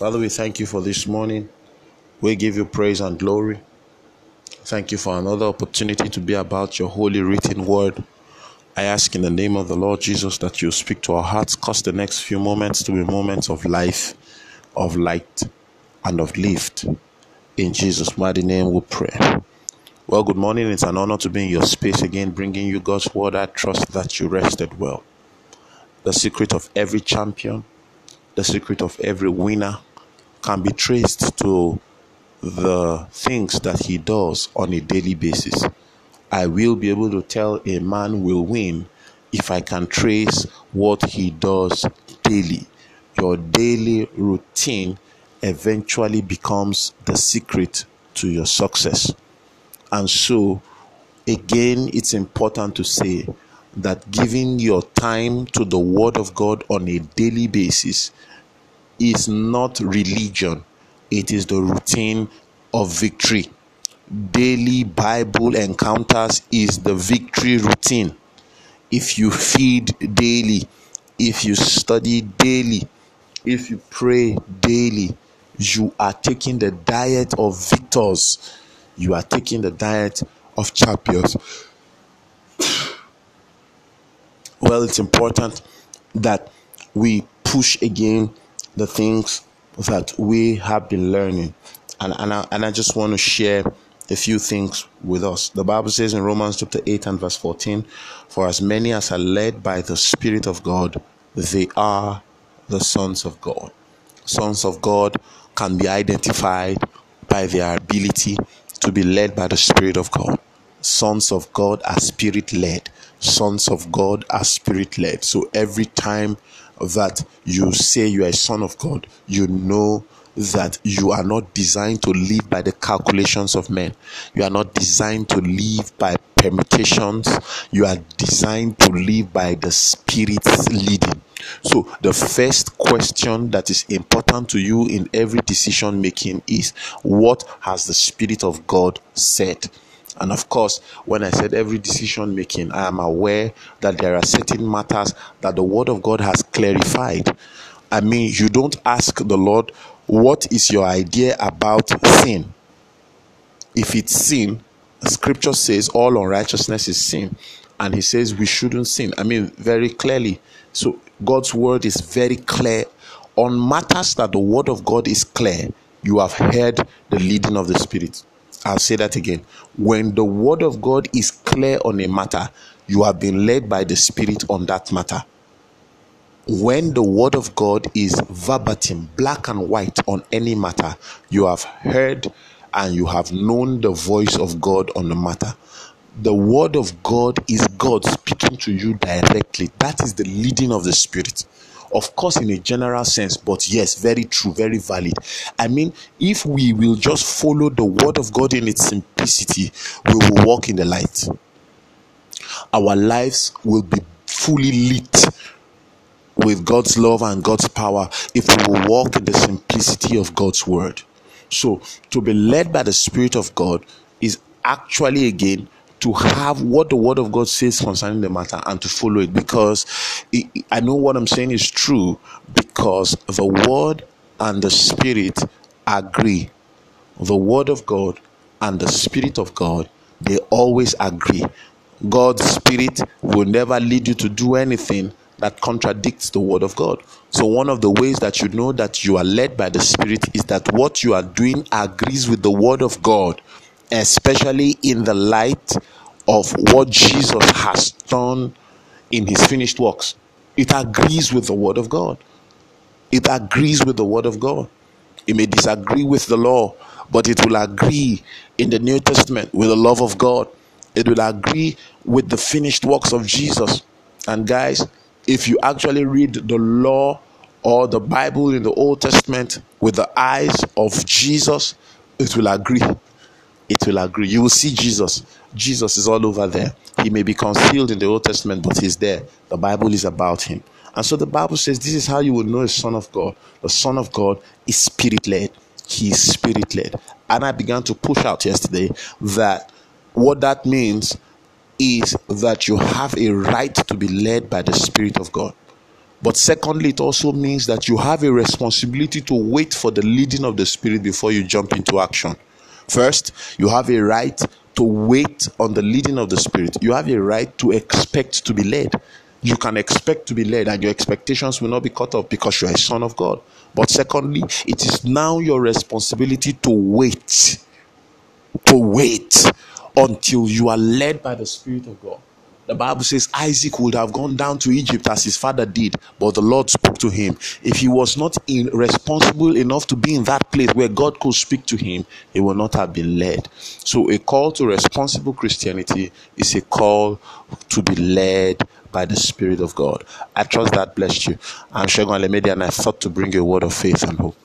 Father, we thank you for this morning. We give you praise and glory. Thank you for another opportunity to be about your holy written word. I ask in the name of the Lord Jesus that you speak to our hearts, cause the next few moments to be moments of life, of light, and of lift. In Jesus' mighty name we pray. Well, good morning. It's an honor to be in your space again, bringing you God's word. I trust that you rested well. The secret of every champion, the secret of every winner, can be traced to the things that he does on a daily basis. I will be able to tell a man will win if I can trace what he does daily. Your daily routine eventually becomes the secret to your success. And so, again, it's important to say that giving your time to the Word of God on a daily basis is not religion, it is the routine of victory. Daily Bible encounters is the victory routine. If you feed daily, if you study daily, if you pray daily, you are taking the diet of victors. You are taking the diet of champions. well, it's important that we push again the things that we have been learning. And, and, I, and I just want to share a few things with us. The Bible says in Romans chapter 8 and verse 14, For as many as are led by the Spirit of God, they are the sons of God. Sons of God can be identified by their ability to be led by the Spirit of God. Sons of God are spirit led. Sons of God are spirit led. So every time that you say you are a son of God, you know that you are not designed to live by the calculations of men. You are not designed to live by permutations. You are designed to live by the Spirit's leading. So, the first question that is important to you in every decision making is what has the Spirit of God said? And of course, when I said every decision making, I am aware that there are certain matters that the Word of God has clarified. I mean, you don't ask the Lord, What is your idea about sin? If it's sin, scripture says all unrighteousness is sin. And he says we shouldn't sin. I mean, very clearly. So God's word is very clear on matters that the word of God is clear. You have heard the leading of the Spirit. I'll say that again. When the word of God is clear on a matter, you have been led by the Spirit on that matter. When the word of God is verbatim, black and white on any matter, you have heard and you have known the voice of God on the matter. The word of God is God speaking to you directly. That is the leading of the Spirit of course in a general sense but yes very true very valid. I mean if we will just follow the word of god in its simplicity we will walk in the light. Our lives will be fully lit with god's love and god's power if we will walk in the simplicity of god's word. So to be led by the spirit of god is actually again to have what the word of God says concerning the matter and to follow it because I know what I'm saying is true because the word and the spirit agree. The word of God and the spirit of God, they always agree. God's spirit will never lead you to do anything that contradicts the word of God. So, one of the ways that you know that you are led by the spirit is that what you are doing agrees with the word of God especially in the light of what Jesus has done in his finished works. It agrees with the word of God. It agrees with the word of God. It may disagree with the law, but it will agree in the New Testament with the love of God. It will agree with the finished works of Jesus. And guys, if you actually read the law or the Bible in the Old Testament with the eyes of Jesus, it will agree it will agree. You will see Jesus. Jesus is all over there. He may be concealed in the Old Testament, but he's there. The Bible is about him. And so the Bible says this is how you will know a son of God. The son of God is spirit led. He is spirit led. And I began to push out yesterday that what that means is that you have a right to be led by the Spirit of God. But secondly, it also means that you have a responsibility to wait for the leading of the Spirit before you jump into action. First, you have a right to wait on the leading of the Spirit. You have a right to expect to be led. You can expect to be led, and your expectations will not be cut off because you are a son of God. But secondly, it is now your responsibility to wait. To wait until you are led by the Spirit of God. The Bible says Isaac would have gone down to Egypt as his father did, but the Lord spoke to him. If he was not in, responsible enough to be in that place where God could speak to him, he would not have been led. So, a call to responsible Christianity is a call to be led by the Spirit of God. I trust that blessed you. I'm Shegun Alemedi, and I thought to bring you a word of faith and hope.